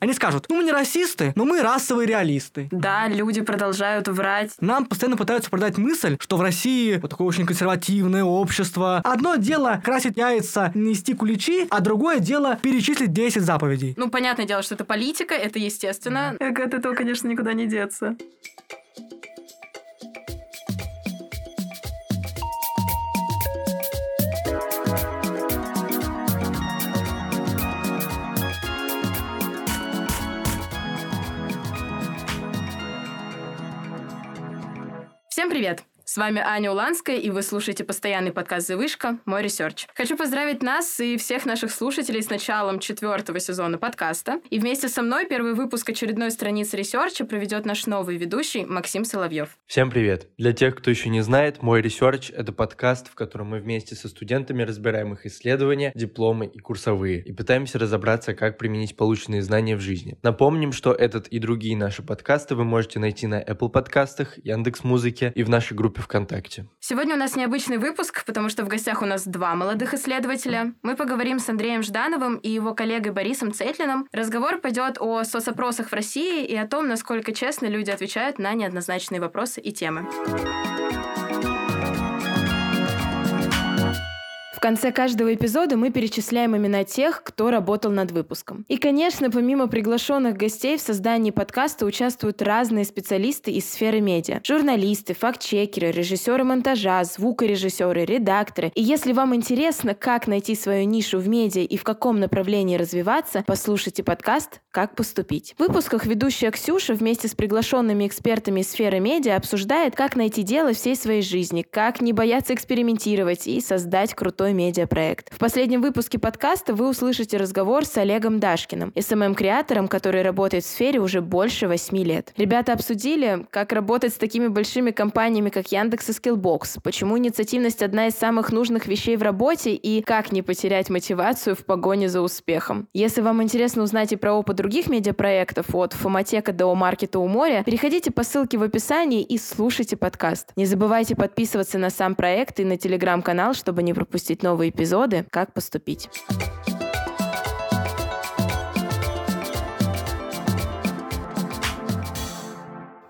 Они скажут, ну мы не расисты, но мы расовые реалисты. Да, люди продолжают врать. Нам постоянно пытаются продать мысль, что в России вот такое очень консервативное общество. Одно дело красить яйца, нести куличи, а другое дело перечислить 10 заповедей. Ну, понятное дело, что это политика, это естественно. От этого, конечно, никуда не деться. Всем привет! С вами Аня Уланская, и вы слушаете постоянный подкаст «Завышка. Мой ресерч». Хочу поздравить нас и всех наших слушателей с началом четвертого сезона подкаста. И вместе со мной первый выпуск очередной страницы ресерча проведет наш новый ведущий Максим Соловьев. Всем привет! Для тех, кто еще не знает, «Мой ресерч» — это подкаст, в котором мы вместе со студентами разбираем их исследования, дипломы и курсовые, и пытаемся разобраться, как применить полученные знания в жизни. Напомним, что этот и другие наши подкасты вы можете найти на Apple подкастах, Яндекс.Музыке и в нашей группе группе ВКонтакте. Сегодня у нас необычный выпуск, потому что в гостях у нас два молодых исследователя. Мы поговорим с Андреем Ждановым и его коллегой Борисом Цетлиным. Разговор пойдет о соцопросах в России и о том, насколько честно люди отвечают на неоднозначные вопросы и темы. В конце каждого эпизода мы перечисляем имена тех, кто работал над выпуском. И, конечно, помимо приглашенных гостей в создании подкаста участвуют разные специалисты из сферы медиа. Журналисты, фактчекеры, режиссеры монтажа, звукорежиссеры, редакторы. И если вам интересно, как найти свою нишу в медиа и в каком направлении развиваться, послушайте подкаст «Как поступить». В выпусках ведущая Ксюша вместе с приглашенными экспертами из сферы медиа обсуждает, как найти дело всей своей жизни, как не бояться экспериментировать и создать крутой свой медиапроект. В последнем выпуске подкаста вы услышите разговор с Олегом Дашкиным, SMM-креатором, который работает в сфере уже больше восьми лет. Ребята обсудили, как работать с такими большими компаниями, как Яндекс и Skillbox, почему инициативность одна из самых нужных вещей в работе и как не потерять мотивацию в погоне за успехом. Если вам интересно узнать и про опыт других медиапроектов от Фоматека до Маркета у моря, переходите по ссылке в описании и слушайте подкаст. Не забывайте подписываться на сам проект и на телеграм-канал, чтобы не пропустить новые эпизоды «Как поступить».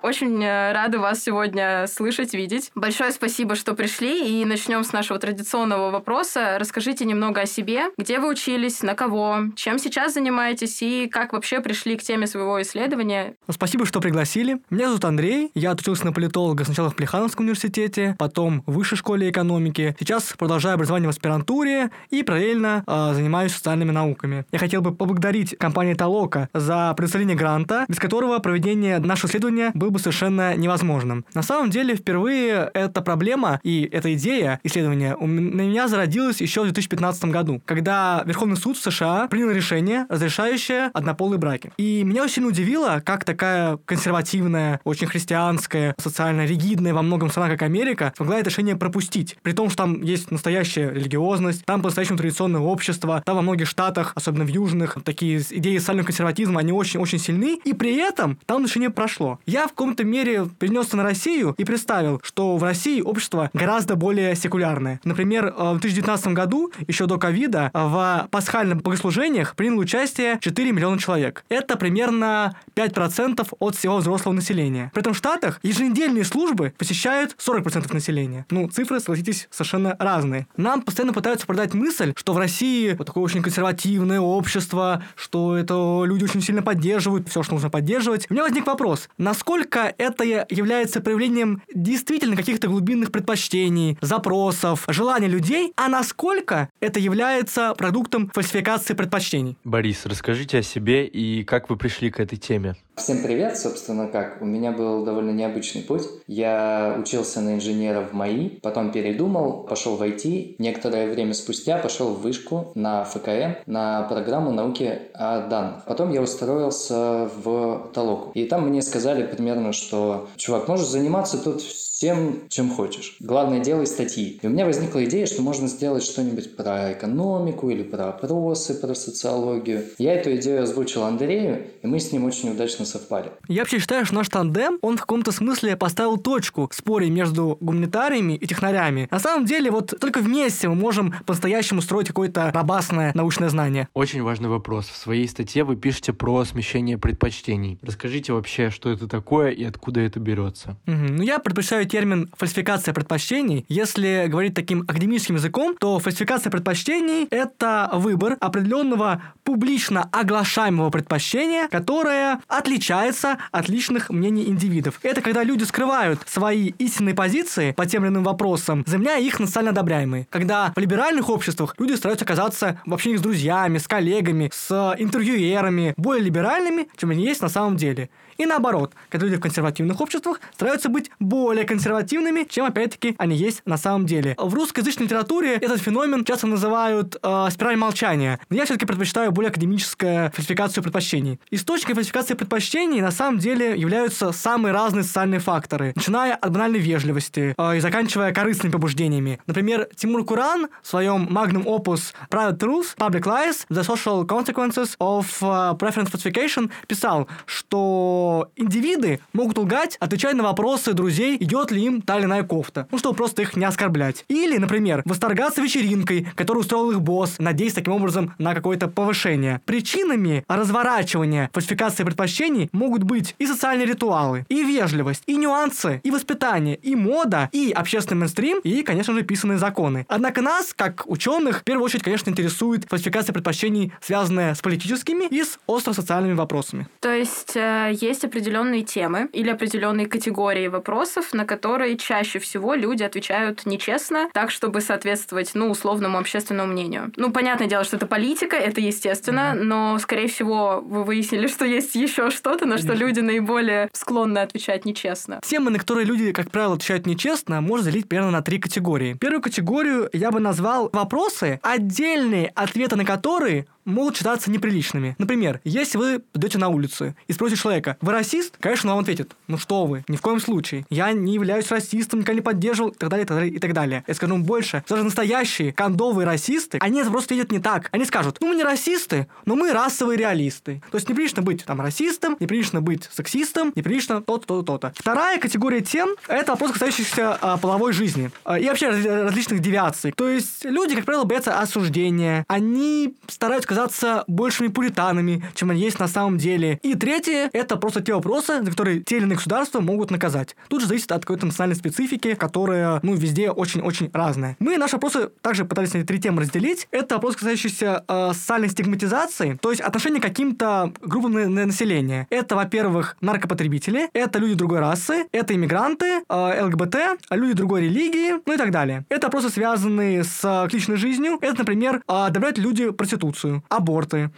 Очень э, рада вас сегодня слышать, видеть. Большое спасибо, что пришли. И начнем с нашего традиционного вопроса. Расскажите немного о себе. Где вы учились, на кого, чем сейчас занимаетесь и как вообще пришли к теме своего исследования? Ну, спасибо, что пригласили. Меня зовут Андрей. Я отучился на политолога сначала в Плехановском университете, потом в высшей школе экономики. Сейчас продолжаю образование в аспирантуре и параллельно э, занимаюсь социальными науками. Я хотел бы поблагодарить компанию Толока за предоставление гранта, без которого проведение нашего исследования было бы бы совершенно невозможным. На самом деле, впервые эта проблема и эта идея исследования у меня зародилась еще в 2015 году, когда Верховный суд США принял решение, разрешающее однополые браки. И меня очень сильно удивило, как такая консервативная, очень христианская, социально ригидная во многом страна, как Америка, смогла это решение пропустить. При том, что там есть настоящая религиозность, там по-настоящему традиционное общество, там во многих штатах, особенно в южных, такие идеи социального консерватизма, они очень-очень сильны, и при этом там решение прошло. Я в каком-то мере перенесся на Россию и представил, что в России общество гораздо более секулярное. Например, э, в 2019 году, еще до ковида, в пасхальных богослужениях приняло участие 4 миллиона человек. Это примерно 5% от всего взрослого населения. При этом в Штатах еженедельные службы посещают 40% населения. Ну, цифры, согласитесь, совершенно разные. Нам постоянно пытаются продать мысль, что в России вот такое очень консервативное общество, что это люди очень сильно поддерживают все, что нужно поддерживать. У меня возник вопрос, насколько насколько это является проявлением действительно каких-то глубинных предпочтений, запросов, желаний людей, а насколько это является продуктом фальсификации предпочтений. Борис, расскажите о себе и как вы пришли к этой теме. Всем привет, собственно, как. У меня был довольно необычный путь. Я учился на инженера в МАИ, потом передумал, пошел в IT. Некоторое время спустя пошел в вышку на ФКМ, на программу науки о данных. Потом я устроился в Толоку. И там мне сказали примерно, что, чувак, можешь заниматься тут всем, чем хочешь. Главное, делай статьи. И у меня возникла идея, что можно сделать что-нибудь про экономику или про опросы, про социологию. Я эту идею озвучил Андрею, и мы с ним очень удачно совпали. Я вообще считаю, что наш тандем, он в каком-то смысле поставил точку в споре между гуманитариями и технарями. На самом деле, вот только вместе мы можем по-настоящему строить какое-то робастное научное знание. Очень важный вопрос. В своей статье вы пишете про смещение предпочтений. Расскажите вообще, что это такое и откуда это берется. Угу. Ну, я предпочитаю термин фальсификация предпочтений. Если говорить таким академическим языком, то фальсификация предпочтений – это выбор определенного публично оглашаемого предпочтения, которое отличается от личных мнений индивидов. Это когда люди скрывают свои истинные позиции по тем или иным вопросам, заменяя их на социально одобряемые. Когда в либеральных обществах люди стараются оказаться в общении с друзьями, с коллегами, с интервьюерами, более либеральными, чем они есть на самом деле. И наоборот, когда люди в консервативных обществах стараются быть более консервативными, чем, опять-таки, они есть на самом деле. В русскоязычной литературе этот феномен часто называют э, спираль молчания, но я все-таки предпочитаю более академическую фальсификацию предпочтений. Источником фальсификации предпочтений на самом деле являются самые разные социальные факторы, начиная от банальной вежливости э, и заканчивая корыстными побуждениями. Например, Тимур Куран в своем Magnum Opus Private Truth, Public Lies, The Social Consequences of uh, Preference Falsification писал, что индивиды могут лгать, отвечая на вопросы друзей, идет ли им та или иная кофта. Ну, чтобы просто их не оскорблять. Или, например, восторгаться вечеринкой, которую устроил их босс, надеясь таким образом на какое-то повышение. Причинами разворачивания фальсификации предпочтений могут быть и социальные ритуалы, и вежливость, и нюансы, и воспитание, и мода, и общественный мейнстрим, и, конечно же, писанные законы. Однако нас, как ученых, в первую очередь, конечно, интересует фальсификация предпочтений, связанная с политическими и с остро-социальными вопросами. То есть э, есть определенные темы или определенные категории вопросов, на которые чаще всего люди отвечают нечестно, так, чтобы соответствовать, ну, условному общественному мнению. Ну, понятное дело, что это политика, это естественно, mm-hmm. но, скорее всего, вы выяснили, что есть еще что-то, на Конечно. что люди наиболее склонны отвечать нечестно. Темы, на которые люди, как правило, отвечают нечестно, можно делить примерно на три категории. Первую категорию я бы назвал вопросы, отдельные ответы на которые могут считаться неприличными. Например, если вы идете на улицу и спросите человека, вы расист? Конечно, он вам ответит, ну что вы, ни в коем случае. Я не являюсь расистом, никогда не поддерживал, и так далее, и так далее, и так далее. Я скажу вам больше, даже настоящие кондовые расисты, они просто видят не так. Они скажут, ну мы не расисты, но мы расовые реалисты. То есть неприлично быть там расистом, неприлично быть сексистом, неприлично то-то, то-то, то-то. Вторая категория тем — это вопрос, касающийся а, половой жизни а, и вообще различных девиаций. То есть люди, как правило, боятся осуждения, они стараются казаться большими пуританами, чем они есть на самом деле. И третье — это просто те вопросы, за которые те или иные государства могут наказать. Тут же зависит от какой-то национальной специфики, которая, ну, везде очень-очень разная. Мы наши вопросы также пытались на три темы разделить. Это вопрос, касающийся э, социальной стигматизации, то есть отношение к каким-то группам на, на населения. Это, во-первых, наркопотребители, это люди другой расы, это иммигранты, э, ЛГБТ, люди другой религии, ну и так далее. Это вопросы, связанные с э, личной жизнью. Это, например, э, одобряют люди проституцию, аборты,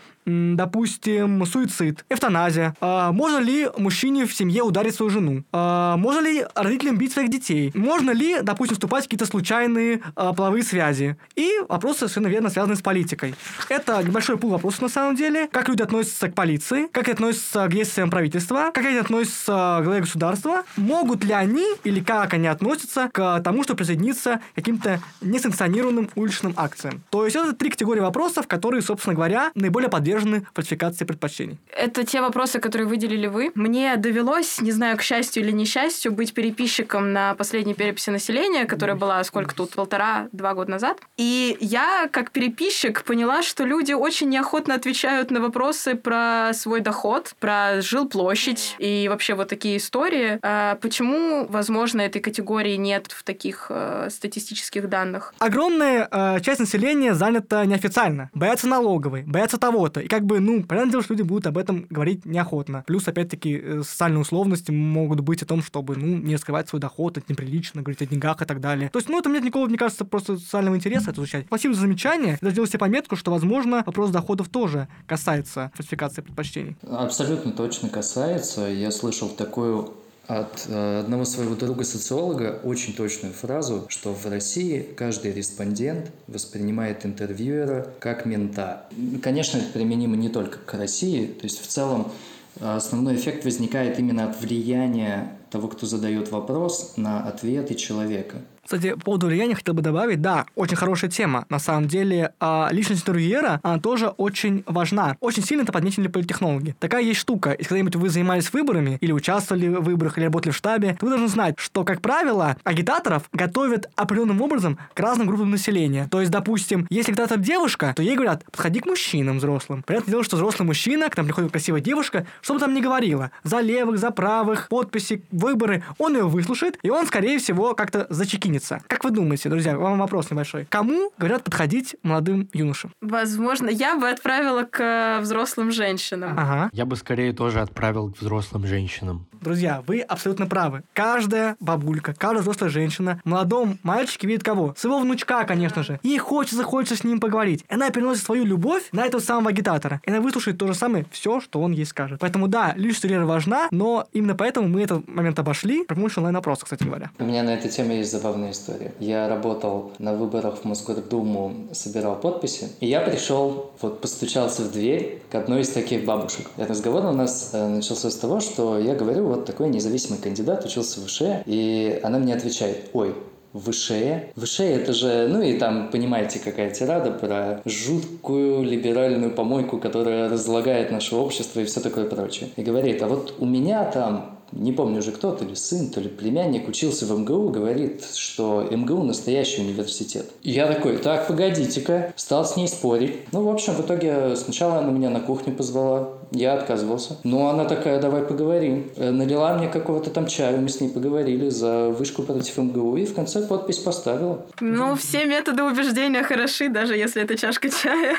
допустим, суицид, эвтаназия. А, можно ли мужчине в семье ударить свою жену? А, можно ли родителям бить своих детей? Можно ли, допустим, вступать в какие-то случайные а, половые связи? И вопросы, совершенно верно, связаны с политикой. Это небольшой пул вопросов на самом деле. Как люди относятся к полиции? Как они относятся к действиям правительства? Как они относятся к главе государства? Могут ли они или как они относятся к тому, что присоединиться к каким-то несанкционированным уличным акциям? То есть это три категории вопросов, которые, собственно говоря, наиболее подвержены подвержены фальсификации предпочтений. Это те вопросы, которые выделили вы. Мне довелось, не знаю, к счастью или несчастью, быть переписчиком на последней переписи населения, которая была сколько тут, полтора-два года назад. И я, как переписчик, поняла, что люди очень неохотно отвечают на вопросы про свой доход, про жилплощадь и вообще вот такие истории. А почему, возможно, этой категории нет в таких э, статистических данных? Огромная э, часть населения занята неофициально. Боятся налоговой, боятся того-то. И как бы, ну, понятное дело, что люди будут об этом говорить неохотно. Плюс, опять-таки, э, социальные условности могут быть о том, чтобы, ну, не скрывать свой доход, это неприлично, говорить о деньгах и так далее. То есть, ну, это нет никакого, мне кажется, просто социального интереса это изучать. Спасибо за замечание. Я сделал себе пометку, что, возможно, вопрос доходов тоже касается фальсификации предпочтений. Абсолютно точно касается. Я слышал такую от э, одного своего друга-социолога очень точную фразу, что в России каждый респондент воспринимает интервьюера как мента. Конечно, это применимо не только к России, то есть в целом э, основной эффект возникает именно от влияния того, кто задает вопрос, на ответы человека. Кстати, по поводу влияния хотел бы добавить, да, очень хорошая тема. На самом деле, а, личность интервьюера, она тоже очень важна. Очень сильно это подметили политтехнологи. Такая есть штука. Если когда-нибудь вы занимались выборами, или участвовали в выборах, или работали в штабе, то вы должны знать, что, как правило, агитаторов готовят определенным образом к разным группам населения. То есть, допустим, если агитатор девушка, то ей говорят, подходи к мужчинам взрослым. Понятное дело, что взрослый мужчина, к нам приходит красивая девушка, что бы там ни говорила, за левых, за правых, подписи, выборы, он ее выслушает, и он, скорее всего, как-то зачекинет изменится. Как вы думаете, друзья, вам вопрос небольшой. Кому говорят подходить молодым юношам? Возможно, я бы отправила к э, взрослым женщинам. Ага. Я бы скорее тоже отправил к взрослым женщинам. Друзья, вы абсолютно правы. Каждая бабулька, каждая взрослая женщина молодом мальчике видит кого? Своего внучка, конечно же. Ей хочется, хочется с ним поговорить. И она переносит свою любовь на этого самого агитатора. И она выслушает то же самое, все, что он ей скажет. Поэтому да, личность важна, но именно поэтому мы этот момент обошли при помощи онлайн-опроса, кстати говоря. У меня на эту тему есть забавная история. Я работал на выборах в Мосгордуму, собирал подписи, и я пришел, вот постучался в дверь к одной из таких бабушек. И разговор у нас э, начался с того, что я говорю, вот такой независимый кандидат, учился в ВШЭ, и она мне отвечает, ой, Выше. Выше это же, ну и там, понимаете, какая тирада про жуткую либеральную помойку, которая разлагает наше общество и все такое прочее. И говорит, а вот у меня там не помню уже кто, то ли сын, то ли племянник, учился в МГУ, говорит, что МГУ настоящий университет. И я такой, так, погодите-ка, стал с ней спорить. Ну, в общем, в итоге сначала она меня на кухню позвала, я отказывался. Ну, она такая, давай поговорим. Э, налила мне какого-то там чаю, мы с ней поговорили за вышку против МГУ, и в конце подпись поставила. Ну, все методы убеждения хороши, даже если это чашка чая.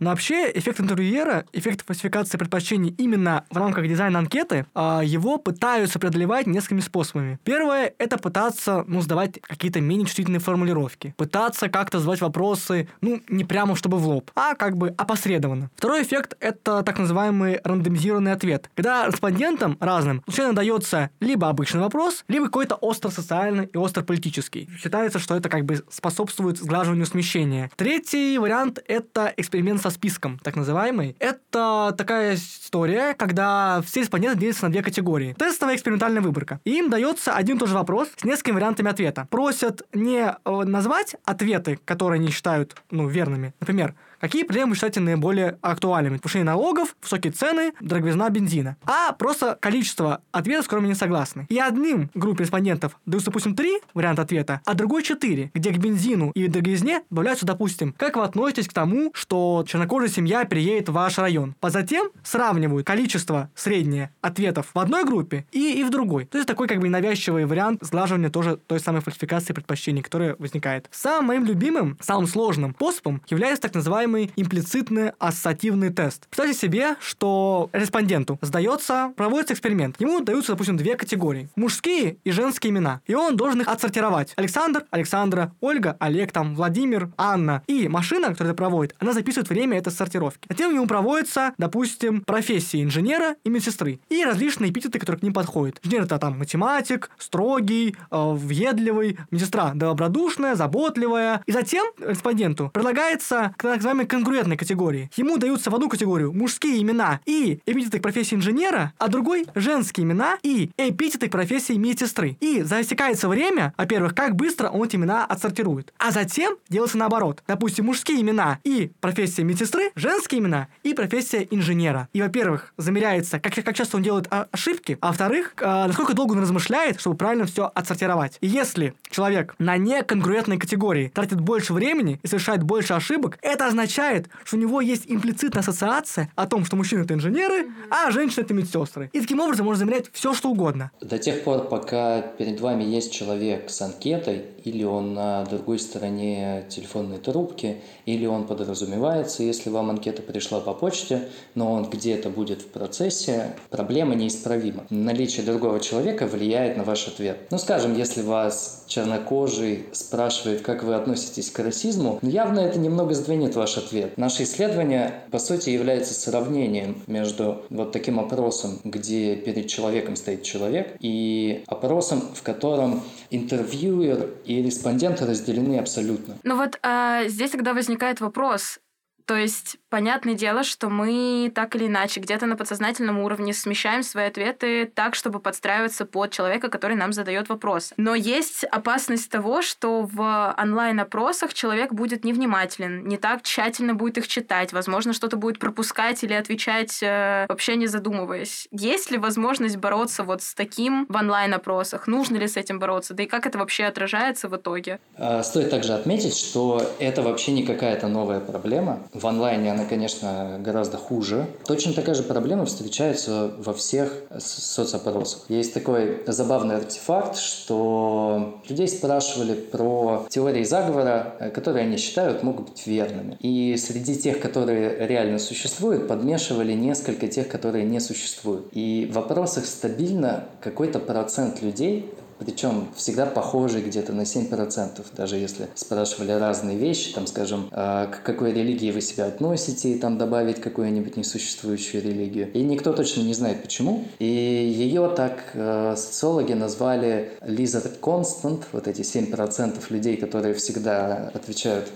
Но вообще эффект интервьюера, эффект фальсификации предпочтений именно в рамках дизайна анкеты, а, его пытаются преодолевать несколькими способами. Первое — это пытаться, ну, сдавать какие-то менее чувствительные формулировки. Пытаться как-то задавать вопросы, ну, не прямо чтобы в лоб, а как бы опосредованно. Второй эффект — это так называемый рандомизированный ответ. Когда респондентам разным случайно дается либо обычный вопрос, либо какой-то остро-социальный и остро-политический. Считается, что это как бы способствует сглаживанию смещения. Третий вариант — это эксперимент со со списком, так называемый. Это такая история, когда все респонденты делятся на две категории. Тестовая экспериментальная выборка. И им дается один и тот же вопрос с несколькими вариантами ответа. Просят не э, назвать ответы, которые они считают ну, верными. Например, Какие проблемы вы считаете наиболее актуальными? Повышение налогов, высокие цены, дороговизна бензина. А просто количество ответов, с которыми не согласны. И одним группе респондентов даются, допустим, три варианта ответа, а другой четыре, где к бензину и дороговизне добавляются, допустим, как вы относитесь к тому, что чернокожая семья переедет в ваш район. А затем сравнивают количество среднее ответов в одной группе и, и в другой. То есть такой как бы навязчивый вариант сглаживания тоже той самой фальсификации предпочтений, которая возникает. Самым моим любимым, самым сложным способом является так называемый называемый имплицитный ассоциативный тест. Представьте себе, что респонденту сдается, проводится эксперимент. Ему даются, допустим, две категории. Мужские и женские имена. И он должен их отсортировать. Александр, Александра, Ольга, Олег, там, Владимир, Анна. И машина, которая это проводит, она записывает время этой сортировки. Затем ему проводятся, допустим, профессии инженера и медсестры. И различные эпитеты, которые к ним подходят. Инженер это там математик, строгий, э, въедливый, медсестра добродушная, заботливая. И затем респонденту предлагается так называемый называемой конкурентной категории. Ему даются в одну категорию мужские имена и эпитеты к профессии инженера, а другой женские имена и эпитеты к профессии медсестры. И засекается время, во-первых, как быстро он эти имена отсортирует. А затем делается наоборот. Допустим, мужские имена и профессия медсестры, женские имена и профессия инженера. И, во-первых, замеряется, как, как часто он делает ошибки, а во-вторых, э, насколько долго он размышляет, чтобы правильно все отсортировать. И если человек на неконкурентной категории тратит больше времени и совершает больше ошибок, это означает, означает, что у него есть имплицитная ассоциация о том, что мужчины это инженеры, а женщины это медсестры. И таким образом можно замерять все, что угодно. До тех пор, пока перед вами есть человек с анкетой, или он на другой стороне телефонной трубки, или он подразумевается, если вам анкета пришла по почте, но он где-то будет в процессе, проблема неисправима. Наличие другого человека влияет на ваш ответ. Ну, скажем, если вас чернокожий спрашивает, как вы относитесь к расизму, явно это немного сдвинет ваш ответ. Наше исследование, по сути, является сравнением между вот таким опросом, где перед человеком стоит человек, и опросом, в котором интервьюер и респонденты разделены абсолютно. Ну вот а, здесь тогда возникает вопрос, То есть, понятное дело, что мы так или иначе где-то на подсознательном уровне смещаем свои ответы так, чтобы подстраиваться под человека, который нам задает вопрос. Но есть опасность того, что в онлайн-опросах человек будет невнимателен, не так тщательно будет их читать, возможно, что-то будет пропускать или отвечать э, вообще не задумываясь. Есть ли возможность бороться вот с таким в онлайн-опросах? Нужно ли с этим бороться? Да и как это вообще отражается в итоге? А, стоит также отметить, что это вообще не какая-то новая проблема. В онлайне она, конечно, гораздо хуже. Точно такая же проблема встречается во всех соцопросах. Есть такой забавный артефакт, что людей спрашивали про теории заговора, э, которые они считают могут быть верными. И среди тех, которые реально существуют, подмешивали несколько тех, которые не существуют. И в вопросах стабильно какой-то процент людей причем всегда похожий где-то на 7%, даже если спрашивали разные вещи, там, скажем, «А к какой религии вы себя относите, и там добавить какую-нибудь несуществующую религию. И никто точно не знает почему. И ее так э, социологи назвали Lizard Constant, вот эти 7% людей, которые всегда отвечают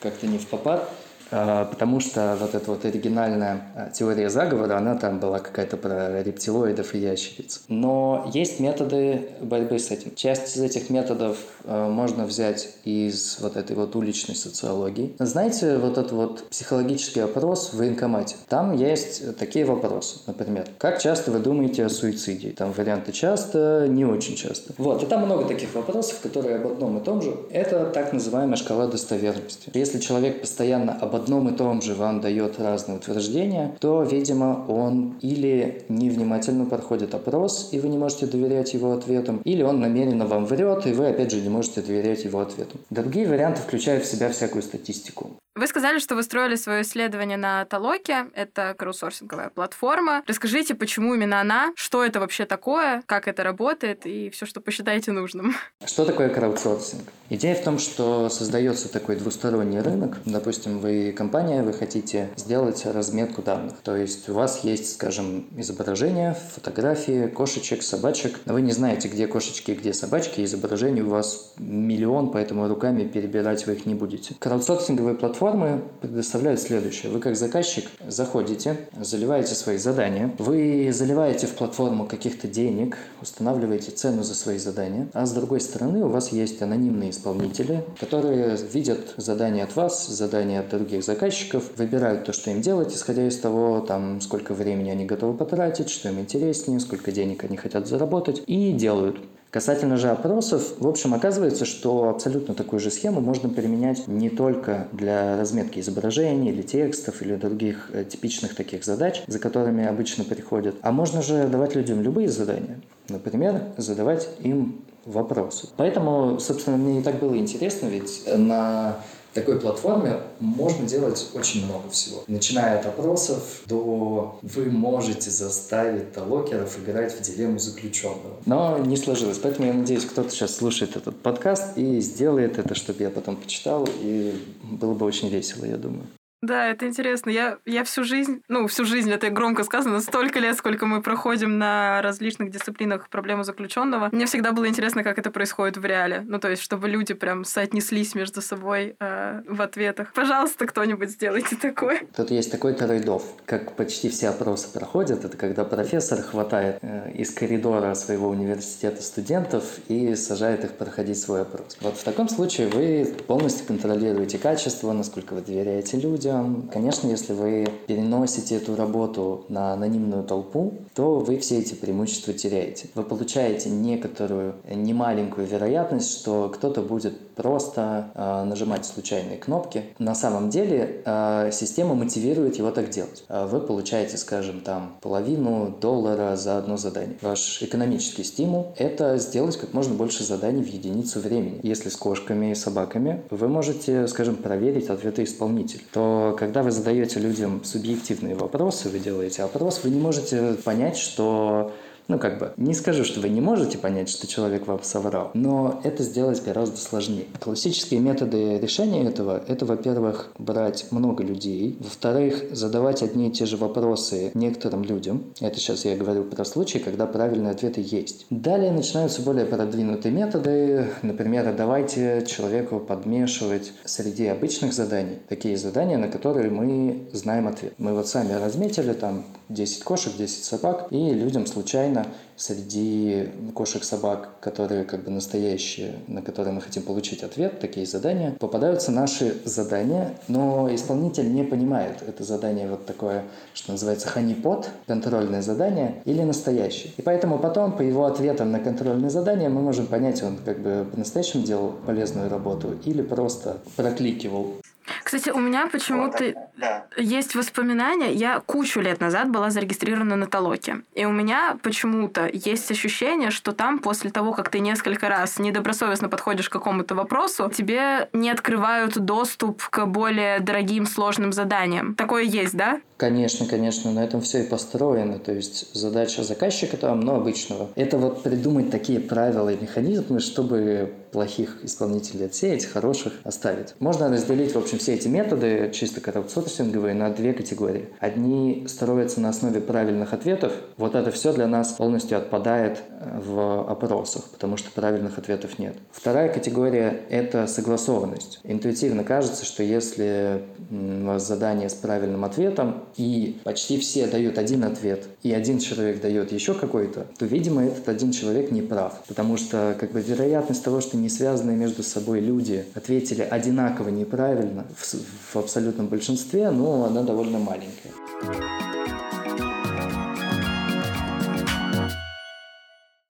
как-то не в попад. А, потому что вот эта вот оригинальная а, теория заговора, она там была какая-то про рептилоидов и ящериц. Но есть методы борьбы с этим. Часть из этих методов а, можно взять из вот этой вот уличной социологии. Знаете, вот этот вот психологический опрос в военкомате. Там есть такие вопросы, например, как часто вы думаете о суициде? Там варианты часто, не очень часто. Вот, и там много таких вопросов, которые об одном и том же. Это так называемая шкала достоверности. Если человек постоянно об одном и том же вам дает разные утверждения, то, видимо, он или невнимательно проходит опрос, и вы не можете доверять его ответам, или он намеренно вам врет, и вы, опять же, не можете доверять его ответам. Другие варианты включают в себя всякую статистику. Вы сказали, что вы строили свое исследование на Толоке. Это краудсорсинговая платформа. Расскажите, почему именно она, что это вообще такое, как это работает и все, что посчитаете нужным. Что такое краудсорсинг? Идея в том, что создается такой двусторонний рынок. Допустим, вы компания, вы хотите сделать разметку данных. То есть у вас есть, скажем, изображение, фотографии, кошечек, собачек. Но вы не знаете, где кошечки, где собачки. Изображений у вас миллион, поэтому руками перебирать вы их не будете. Краудсорсинговые платформы платформы предоставляют следующее. Вы как заказчик заходите, заливаете свои задания, вы заливаете в платформу каких-то денег, устанавливаете цену за свои задания, а с другой стороны у вас есть анонимные исполнители, которые видят задания от вас, задания от других заказчиков, выбирают то, что им делать, исходя из того, там, сколько времени они готовы потратить, что им интереснее, сколько денег они хотят заработать, и делают. Касательно же опросов, в общем, оказывается, что абсолютно такую же схему можно применять не только для разметки изображений или текстов или других э, типичных таких задач, за которыми обычно приходят, а можно же давать людям любые задания. Например, задавать им вопросы. Поэтому, собственно, мне и так было интересно, ведь на такой платформе можно делать очень много всего. Начиная от опросов до вы можете заставить талокеров играть в дилемму заключенного. Но не сложилось. Поэтому я надеюсь, кто-то сейчас слушает этот подкаст и сделает это, чтобы я потом почитал, и было бы очень весело, я думаю. Да, это интересно. Я, я всю жизнь, ну, всю жизнь, это громко сказано, столько лет, сколько мы проходим на различных дисциплинах проблему заключенного, мне всегда было интересно, как это происходит в реале. Ну, то есть, чтобы люди прям соотнеслись между собой э, в ответах. Пожалуйста, кто-нибудь сделайте такое. Тут есть такой трейдов, как почти все опросы проходят, это когда профессор хватает э, из коридора своего университета студентов и сажает их проходить свой опрос. Вот в таком случае вы полностью контролируете качество, насколько вы доверяете людям, людям. Конечно, если вы переносите эту работу на анонимную толпу, то вы все эти преимущества теряете. Вы получаете некоторую немаленькую вероятность, что кто-то будет просто э, нажимать случайные кнопки. На самом деле э, система мотивирует его так делать. А вы получаете, скажем, там половину доллара за одно задание. Ваш экономический стимул – это сделать как можно больше заданий в единицу времени. Если с кошками и собаками вы можете, скажем, проверить ответы исполнителя, то когда вы задаете людям субъективные вопросы, вы делаете опрос, вы не можете понять, что Ну, как бы, не скажу, что вы не можете понять, что человек вам соврал, но это сделать гораздо сложнее. Классические методы решения этого – это, во-первых, брать много людей, во-вторых, задавать одни и те же вопросы некоторым людям. Это сейчас я говорю про случаи, когда правильные ответы есть. Далее начинаются более продвинутые методы, например, давайте человеку подмешивать среди обычных заданий такие задания, на которые мы знаем ответ. Мы вот сами разметили там 10 кошек, 10 собак, и людям случайно среди кошек-собак, которые как бы настоящие, на которые мы хотим получить ответ, такие задания, попадаются наши задания, но исполнитель не понимает, это задание вот такое, что называется ханипот, контрольное задание, или настоящее. И поэтому потом по его ответам на контрольное задание мы можем понять, он как бы по-настоящему делал полезную работу или просто прокликивал кстати, у меня почему-то да. есть воспоминания. Я кучу лет назад была зарегистрирована на Толоке. И у меня почему-то есть ощущение, что там после того, как ты несколько раз недобросовестно подходишь к какому-то вопросу, тебе не открывают доступ к более дорогим, сложным заданиям. Такое есть, да? Конечно, конечно, на этом все и построено. То есть задача заказчика там, ну, обычного, это вот придумать такие правила и механизмы, чтобы плохих исполнителей отсеять, хороших оставить. Можно разделить, в общем, все эти методы, чисто краудсорсинговые, на две категории. Одни строятся на основе правильных ответов. Вот это все для нас полностью отпадает э, в опросах, потому что правильных ответов нет. Вторая категория – это согласованность. Интуитивно кажется, что если у вас задание с правильным ответом, и почти все дают один ответ, и один человек дает еще какой-то, то, видимо, этот один человек не прав. Потому что как бы вероятность того, что не связанные между собой люди ответили одинаково неправильно в, в абсолютном большинстве, ну, она довольно маленькая.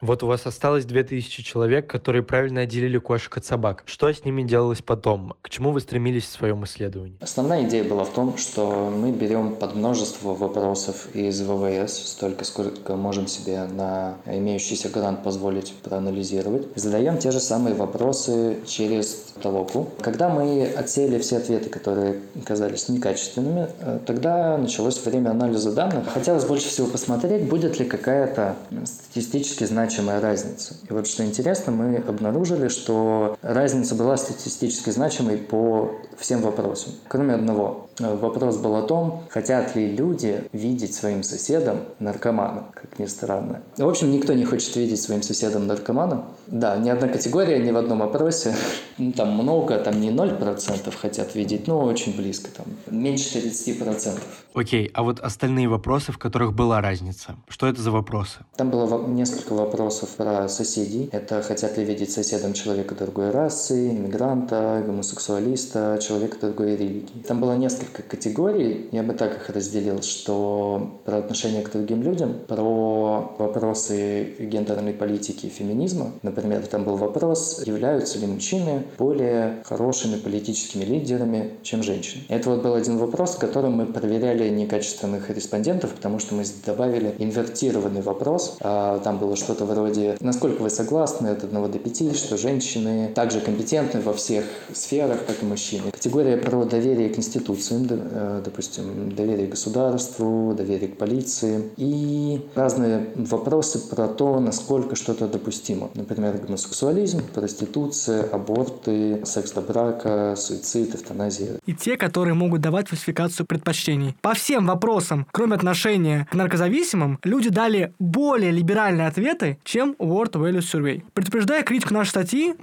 Вот у вас осталось 2000 человек, которые правильно отделили кошек от собак. Что с ними делалось потом? К чему вы стремились в своем исследовании? Основная идея была в том, что мы берем под множество вопросов из ВВС, столько, сколько можем себе на имеющийся грант позволить проанализировать, задаем те же самые вопросы через толоку. Когда мы отсеяли все ответы, которые казались некачественными, э, тогда началось время анализа данных. Хотелось больше всего посмотреть, будет ли какая-то статистически значимая значимая разница. И вот что интересно, мы обнаружили, что разница была статистически значимой по всем вопросам, кроме одного. Вопрос был о том, хотят ли люди видеть своим соседом наркомана, как ни странно. В общем, никто не хочет видеть своим соседом наркомана. Да, ни одна категория, ни в одном опросе. Ну, там много, там не 0% хотят видеть, но очень близко, там меньше 30%. Окей, а вот остальные вопросы, в которых была разница, что это за вопросы? Там было несколько вопросов про соседей. Это хотят ли видеть соседом человека другой расы, иммигранта, гомосексуалиста, человека другой религии. Там было несколько категорий, я бы так их разделил, что про отношение к другим людям, про вопросы гендерной политики и феминизма. Например, там был вопрос, являются ли мужчины более хорошими политическими лидерами, чем женщины. Это вот был один вопрос, которым мы проверяли некачественных респондентов, потому что мы добавили инвертированный вопрос. А, там было что-то вроде, насколько вы согласны от 1 до 5, что женщины также компетентны во всех сферах, как и мужчины. Категория про доверие к институциям, э, допустим, доверие к государству, доверие к полиции и разные вопросы про то, насколько что-то допустимо. Например, гомосексуализм, проституция, аборты, секс до брака, суицид, эвтаназия. И те, которые могут давать фальсификацию предпочтений. По всем вопросам, кроме отношения к наркозависимым, люди дали более либеральные ответы, чем World Value Survey. Предупреждая критику нашей статьи,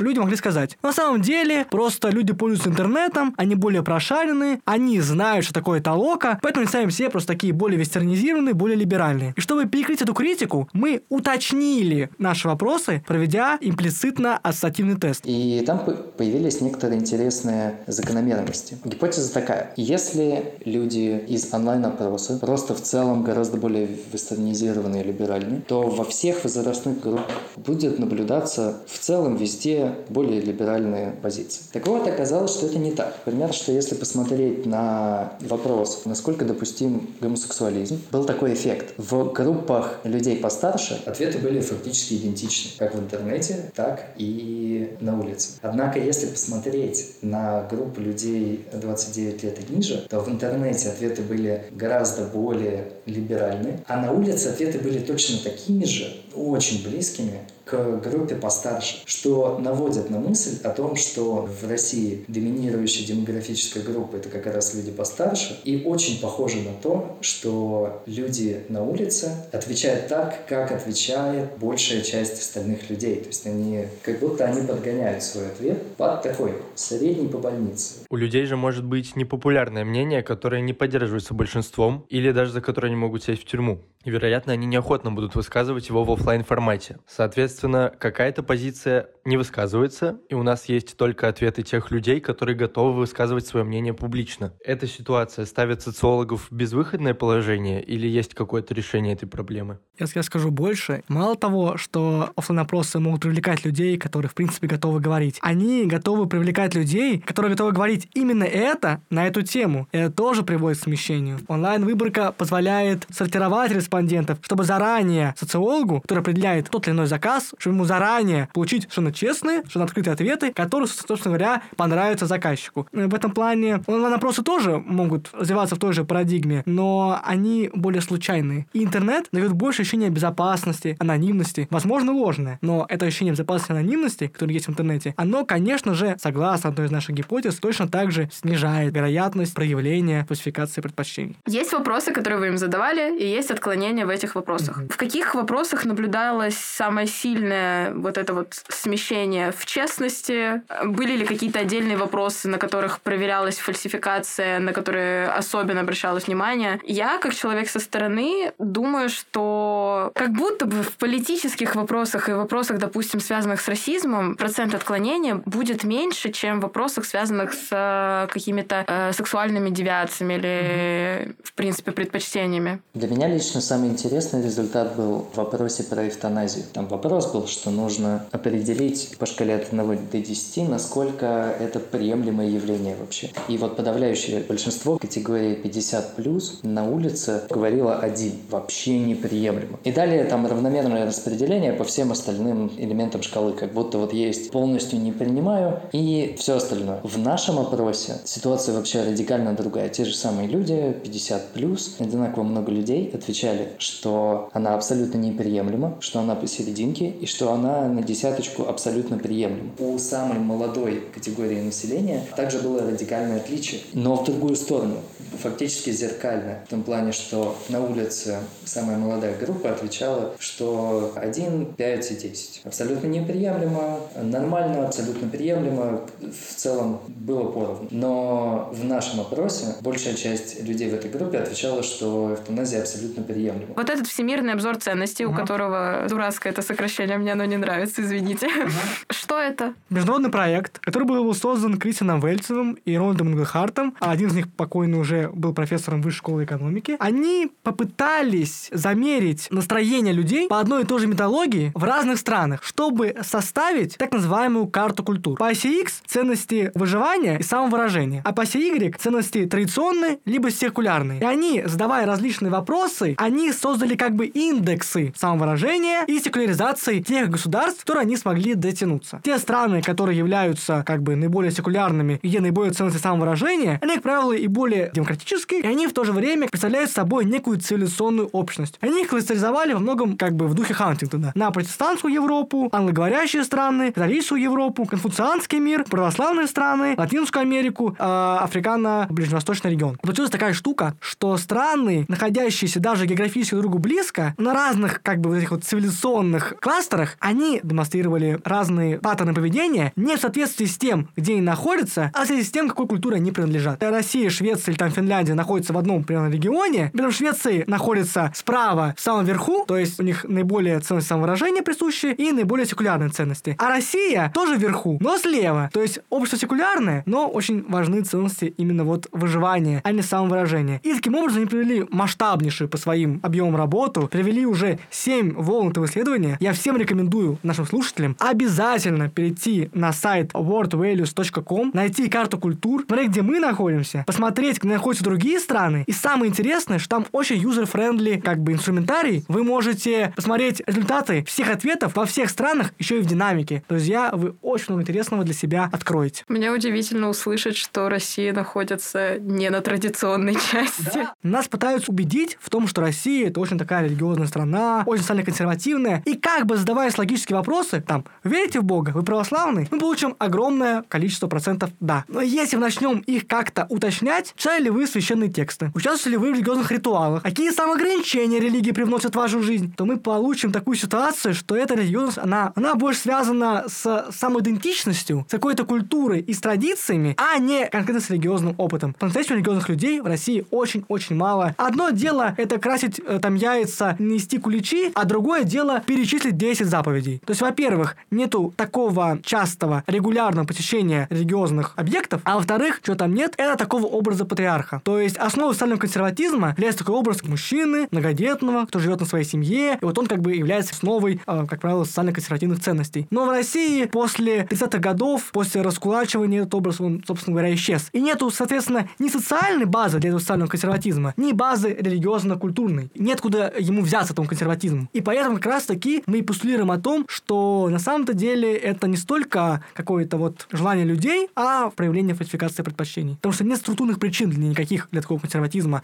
люди могли сказать, на самом деле, просто люди пользуются интернетом, они более прошаренные, они знают, что такое толока, поэтому сами все просто такие более вестернизированные, более либеральные. И чтобы перекрыть эту критику, мы уточнили наши вопросы, проведя имплицитно ассоциативный тест. И там появились некоторые интересные закономерности. Гипотеза такая. Если люди из онлайн-опроса просто в целом гораздо более вестернизированные и либеральные, то во всех всех возрастных групп будет наблюдаться в целом везде более либеральные позиции. Так вот, оказалось, что это не так. Например, что если посмотреть на вопрос, насколько допустим гомосексуализм, был такой эффект. В группах людей постарше ответы были фактически идентичны, как в интернете, так и на улице. Однако, если посмотреть на группу людей 29 лет и ниже, то в интернете ответы были гораздо более либеральны, а на улице ответы были точно такими же, очень близкими к группе постарше, что наводит на мысль о том, что в России доминирующая демографическая группа — это как раз люди постарше, и очень похоже на то, что люди на улице отвечают так, как отвечает большая часть остальных людей. То есть они как будто они подгоняют свой ответ под такой средний по больнице. У людей же может быть непопулярное мнение, которое не поддерживается большинством, или даже за которое они могут сесть в тюрьму. Вероятно, они неохотно будут высказывать его в офлайн формате. Соответственно, какая-то позиция не высказывается, и у нас есть только ответы тех людей, которые готовы высказывать свое мнение публично. Эта ситуация ставит социологов в безвыходное положение или есть какое-то решение этой проблемы? Если я скажу больше, мало того, что офлайн-опросы могут привлекать людей, которые, в принципе, готовы говорить, они готовы привлекать людей, которые готовы говорить именно это на эту тему. Это тоже приводит к смещению. Онлайн-выборка позволяет сортировать респондентов, чтобы заранее социологу, который определяет тот или иной заказ, чтобы ему заранее получить совершенно честные, совершенно открытые ответы, которые, собственно говоря, понравятся заказчику. В этом плане онлайн-опросы тоже могут развиваться в той же парадигме, но они более случайные. И интернет дает больше ощущения безопасности, анонимности, возможно, ложное, но это ощущение безопасности и анонимности, которое есть в интернете, оно, конечно же, согласно одной из наших гипотез, точно так же снижает вероятность проявления классификации предпочтений. Есть вопросы, которые вы им задавали, и есть отклонения в этих вопросах. Mm-hmm. В каких вопросах наблюдалось самое сильное вот это вот смещение в честности? Были ли какие-то отдельные вопросы, на которых проверялась фальсификация, на которые особенно обращалось внимание? Я, как человек со стороны, думаю, что как будто бы в политических вопросах и вопросах, допустим, связанных с расизмом, процент отклонения будет меньше, чем в вопросах, связанных с э, какими-то э, сексуальными девиациями или, mm-hmm. в принципе, предпочтениями. Для меня лично самый интересный результат был в вопросе про эвтаназию. Там вопрос был, что нужно определить по шкале от 1 до 10, насколько это приемлемое явление вообще. И вот подавляющее большинство категории 50+, на улице говорило один, вообще неприемлемо. И далее там равномерное распределение по всем остальным элементам шкалы, как будто вот есть полностью не принимаю и все остальное. В нашем опросе ситуация вообще радикально другая. Те же самые люди, 50 плюс, одинаково много людей отвечали, что она абсолютно неприемлема, что она посерединке и что она на десяточку абсолютно приемлема. У самой молодой категории населения также было радикальное отличие, но в другую сторону фактически зеркальное. В том плане, что на улице самая молодая группа отвечала, что 1, 5 и 10. Абсолютно неприемлемо, нормально, абсолютно приемлемо, в целом было поровну. Но в нашем опросе большая часть людей в этой группе отвечала, что эвтаназия абсолютно приемлема. Вот этот всемирный обзор ценностей, угу. у которого дурацкое это сокращение, мне оно не нравится, извините. Угу. Что это? Международный проект, который был создан Кристианом Вельцевым и Рональдом Ингельхартом. Один из них покойный уже был профессором высшей школы экономики. Они попытались замерить настроение людей по одной и той же методологии в разных странах, чтобы составить так называемую карту культур. По оси X ценности выживания и самовыражения, а по оси Y ценности традиционные либо секулярные. И они, задавая различные вопросы, они создали как бы индексы самовыражения и секуляризации тех государств, которые они смогли дотянуться. Те страны, которые являются как бы наиболее секулярными где наиболее ценности самовыражения, они, как правило, и более демократические, и они в то же время представляют собой некую цивилизационную общность. Они их кластеризовали во многом как бы в духе Хантингтона на протестантскую Европу, англоговорящие страны, католическую Европу, конфуцианский мир, православные страны, Латинскую Америку, э, Африкано-Ближневосточный регион. Получилась такая штука, что страны, находящиеся даже географически друг другу близко, на разных как бы вот этих вот цивилизационных кластерах, они демонстрировали разные паттерны поведения не в соответствии с тем, где они находятся, а в соответствии с тем, какой культуре они принадлежат. Россия, Швеция или там Финляндия находятся в одном примерно регионе, при этом Швеции находится справа в самом верху, то есть у них наиболее ценности самовыражения присущие и наиболее секулярные ценности. А Россия тоже вверху, но слева. То есть общество секулярное, но очень важны ценности именно вот выживания, а не самовыражения. И таким образом они провели масштабнейшую по своим объемам работу, провели уже 7 очень волн этого исследования, я всем рекомендую нашим слушателям обязательно перейти на сайт worldvalues.com, найти карту культур, смотреть, где мы находимся, посмотреть, где находятся другие страны. И самое интересное, что там очень user-friendly как бы инструментарий. Вы можете посмотреть результаты всех ответов во всех странах, еще и в динамике. Друзья, вы очень много интересного для себя откроете. Мне удивительно услышать, что Россия находится не на традиционной части. Да. Нас пытаются убедить в том, что Россия это очень такая религиозная страна, очень социально консервативная. И как бы задаваясь логические вопросы, там, верите в Бога, вы православный, мы получим огромное количество процентов «да». Но если мы начнем их как-то уточнять, читали ли вы священные тексты, участвовали ли вы в религиозных ритуалах, какие самоограничения религии привносят в вашу жизнь, то мы получим такую ситуацию, что эта религиозность, она, она больше связана с самоидентичностью, с какой-то культурой и с традициями, а не конкретно с религиозным опытом. По-настоящему религиозных людей в России очень-очень мало. Одно дело это красить э, там яйца, нести куличи, а другое дело перечислить 10 заповедей. То есть, во-первых, нету такого частого регулярного посещения религиозных объектов, а во-вторых, что там нет, это такого образа патриарха. То есть, основой социального консерватизма является такой образ мужчины, многодетного, кто живет на своей семье, и вот он как бы является основой, э, как правило, социально-консервативных ценностей. Но в России после 30-х годов, после раскулачивания, этот образ, он, собственно говоря, исчез. И нету, соответственно, ни социальной базы для этого социального консерватизма, ни базы религиозно-культурной. Нет куда ему взяться, этому консерватизму. И поэтому как раз-таки мы и постулируем о том, что на самом-то деле это не столько какое-то вот желание людей, а проявление фальсификации предпочтений. Потому что нет структурных причин для никаких для такого консерватизма.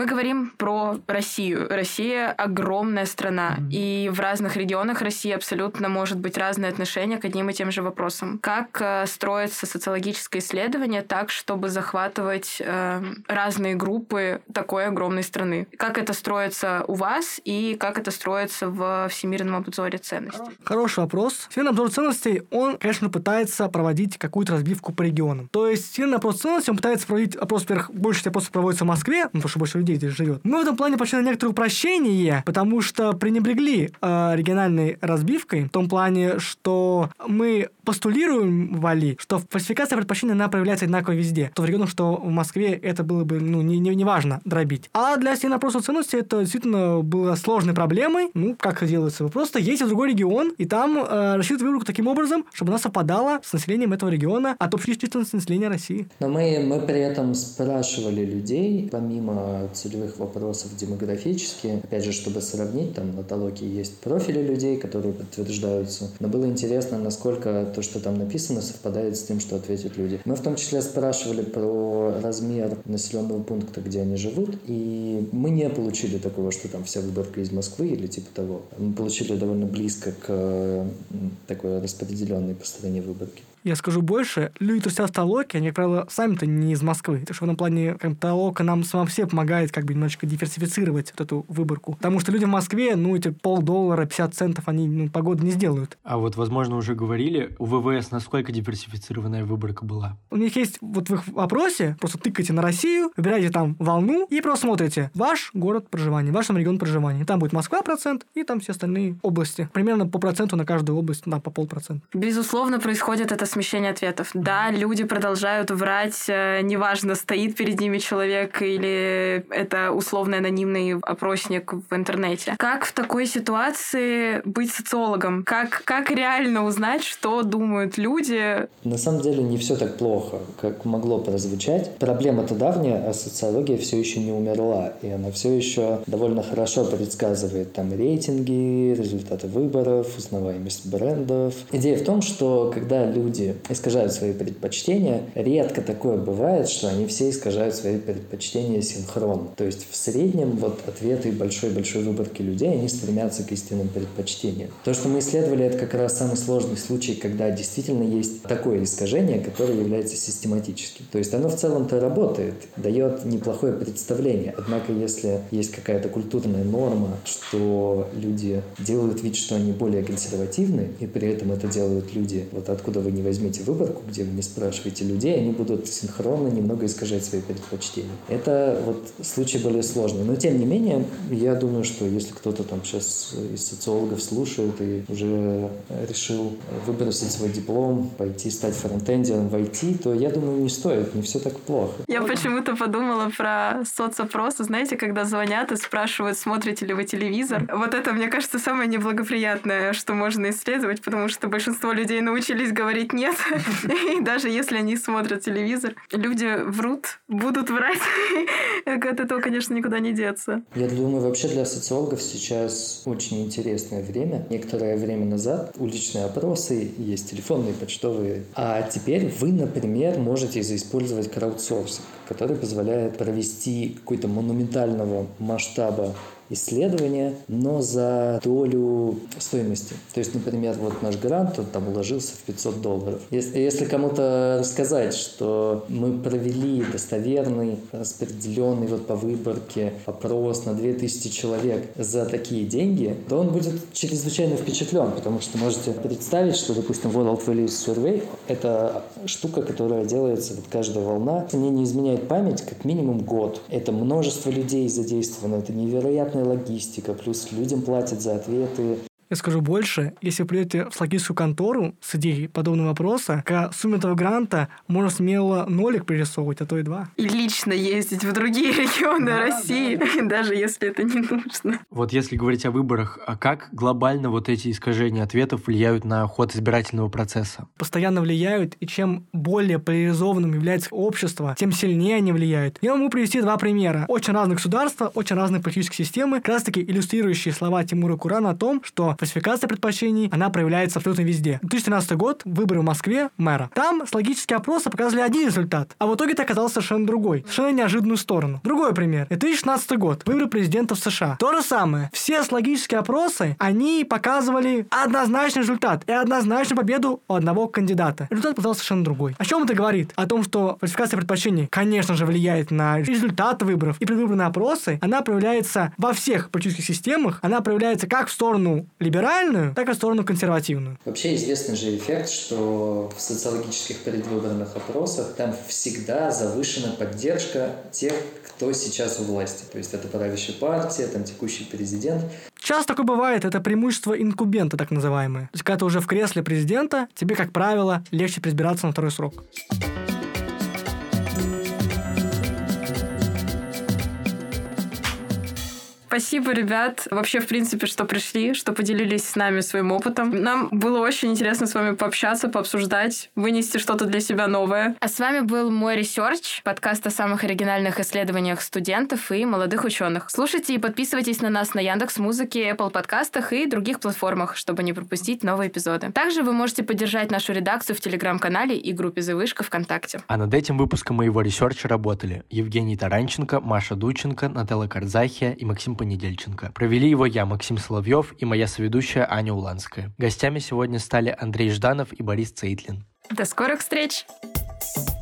Мы говорим про Россию. Россия огромная страна, mm-hmm. и в разных регионах России абсолютно может быть разное отношение к одним и тем же вопросам. Как э, строится социологическое исследование так, чтобы захватывать э, разные группы такой огромной страны? Как это строится у вас и как это строится в всемирном обзоре ценностей? Хороший вопрос. Всемирный обзор ценностей, он, конечно, пытается проводить какую-то разбивку по регионам. То есть всемирный опрос ценностей, он пытается проводить опрос, во-первых, больше опросов проводится в Москве, ну, потому что больше людей людей здесь живет. Мы в этом плане пошли на некоторое упрощение, потому что пренебрегли э, региональной разбивкой, в том плане, что мы постулируем вали, что фальсификация предпочтения, она проявляется одинаково везде. То в регионах, что в Москве это было бы, ну, не, не, не важно дробить. А для стены опроса ценности это действительно было сложной проблемой. Ну, как делается? Вы просто едете в другой регион, и там э, рассчитываете выборку таким образом, чтобы она совпадала с населением этого региона от общей численности населения России. Но мы, мы при этом спрашивали людей, помимо целевых вопросов демографически, опять же, чтобы сравнить, там на Толоке есть профили людей, которые подтверждаются, но было интересно, насколько то, что там написано, совпадает с тем, что ответят люди. Мы в том числе спрашивали про размер населенного пункта, где они живут, и мы не получили такого, что там вся выборка из Москвы или типа того. Мы получили довольно близко к такой распределенной по стране выборки. Я скажу больше, люди, кто сидят в Толоке, они, как правило, сами-то не из Москвы. Так что в этом плане как, Толока нам сама все помогает как бы немножечко диверсифицировать вот эту выборку. Потому что люди в Москве, ну, эти полдоллара, 50 центов, они ну, погоду не сделают. А вот, возможно, уже говорили, у ВВС насколько диверсифицированная выборка была? У них есть вот в их вопросе, просто тыкайте на Россию, выбираете там волну и просто смотрите ваш город проживания, ваш там регион проживания. Там будет Москва процент и там все остальные области. Примерно по проценту на каждую область, да, по полпроцента. Безусловно, происходит это смещение ответов. Да, люди продолжают врать, э, неважно, стоит перед ними человек или это условный анонимный опросник в интернете. Как в такой ситуации быть социологом? Как, как реально узнать, что думают люди? На самом деле не все так плохо, как могло прозвучать. Проблема-то давняя, а социология все еще не умерла, и она все еще довольно хорошо предсказывает там рейтинги, результаты выборов, узнаваемость брендов. Идея в том, что когда люди искажают свои предпочтения, редко такое бывает, что они все искажают свои предпочтения синхронно. То есть в среднем вот ответы большой-большой выборки людей, они стремятся к истинным предпочтениям. То, что мы исследовали, это как раз самый сложный случай, когда действительно есть такое искажение, которое является систематическим. То есть оно в целом-то работает, дает неплохое представление. Однако если есть какая-то культурная норма, что люди делают вид, что они более консервативны, и при этом это делают люди, вот откуда вы не возьмите выборку, где вы не спрашиваете людей, они будут синхронно немного искажать свои предпочтения. Это вот случай более сложный. Но тем не менее, я думаю, что если кто-то там сейчас из социологов слушает и уже решил выбросить свой диплом, пойти стать фронтендером в IT, то я думаю, не стоит, не все так плохо. Я почему-то подумала про соцопросы, знаете, когда звонят и спрашивают, смотрите ли вы телевизор. Вот это, мне кажется, самое неблагоприятное, что можно исследовать, потому что большинство людей научились говорить нет. И даже если они смотрят телевизор, люди врут, будут врать. От этого, конечно, никуда не деться. Я думаю, вообще для социологов сейчас очень интересное время. Некоторое время назад уличные опросы, есть телефонные, почтовые. А теперь вы, например, можете использовать краудсорсинг, который позволяет провести какой-то монументального масштаба исследования, но за долю стоимости. То есть, например, вот наш грант, он там уложился в 500 долларов. Если, если кому-то рассказать, что мы провели достоверный, распределенный вот по выборке опрос на 2000 человек за такие деньги, то он будет чрезвычайно впечатлен, потому что можете представить, что, допустим, World Values Survey — это штука, которая делается, вот каждая волна, мне не изменяет память, как минимум год. Это множество людей задействовано, это невероятно логистика, плюс людям платят за ответы, я скажу больше, если вы придете в логистическую контору с идеей подобного вопроса, к сумме этого гранта можно смело нолик пририсовывать, а то и два. И лично ездить в другие регионы да, России, да. даже если это не нужно. Вот если говорить о выборах, а как глобально вот эти искажения ответов влияют на ход избирательного процесса? Постоянно влияют, и чем более поляризованным является общество, тем сильнее они влияют. Я могу привести два примера. Очень разных государства, очень разные политические системы, как раз таки иллюстрирующие слова Тимура Курана о том, что фальсификация предпочтений, она проявляется абсолютно везде. 2013 год, выборы в Москве мэра. Там с логические опросы показали один результат, а в итоге это оказалось совершенно другой, совершенно неожиданную сторону. Другой пример. 2016 год, выборы президента в США. То же самое. Все логические опросы, они показывали однозначный результат и однозначную победу у одного кандидата. Результат показался совершенно другой. О чем это говорит? О том, что фальсификация предпочтений, конечно же, влияет на результаты выборов и предвыборные опросы. Она проявляется во всех политических системах. Она проявляется как в сторону либеральную, так и в сторону консервативную. Вообще известный же эффект, что в социологических предвыборных опросах там всегда завышена поддержка тех, кто сейчас у власти. То есть это правящая партия, там текущий президент. Часто такое бывает, это преимущество инкубента, так называемое. То есть когда ты уже в кресле президента, тебе, как правило, легче призбираться на второй срок. Спасибо, ребят, вообще, в принципе, что пришли, что поделились с нами своим опытом. Нам было очень интересно с вами пообщаться, пообсуждать, вынести что-то для себя новое. А с вами был мой ресерч, подкаст о самых оригинальных исследованиях студентов и молодых ученых. Слушайте и подписывайтесь на нас на Яндекс Музыке, Apple подкастах и других платформах, чтобы не пропустить новые эпизоды. Также вы можете поддержать нашу редакцию в Телеграм-канале и группе «Завышка» ВКонтакте. А над этим выпуском моего ресерча работали Евгений Таранченко, Маша Дученко, Нателла Карзахия и Максим Понедельченко. Провели его я, Максим Соловьев, и моя соведущая Аня Уланская. Гостями сегодня стали Андрей Жданов и Борис Цейтлин. До скорых встреч! thank you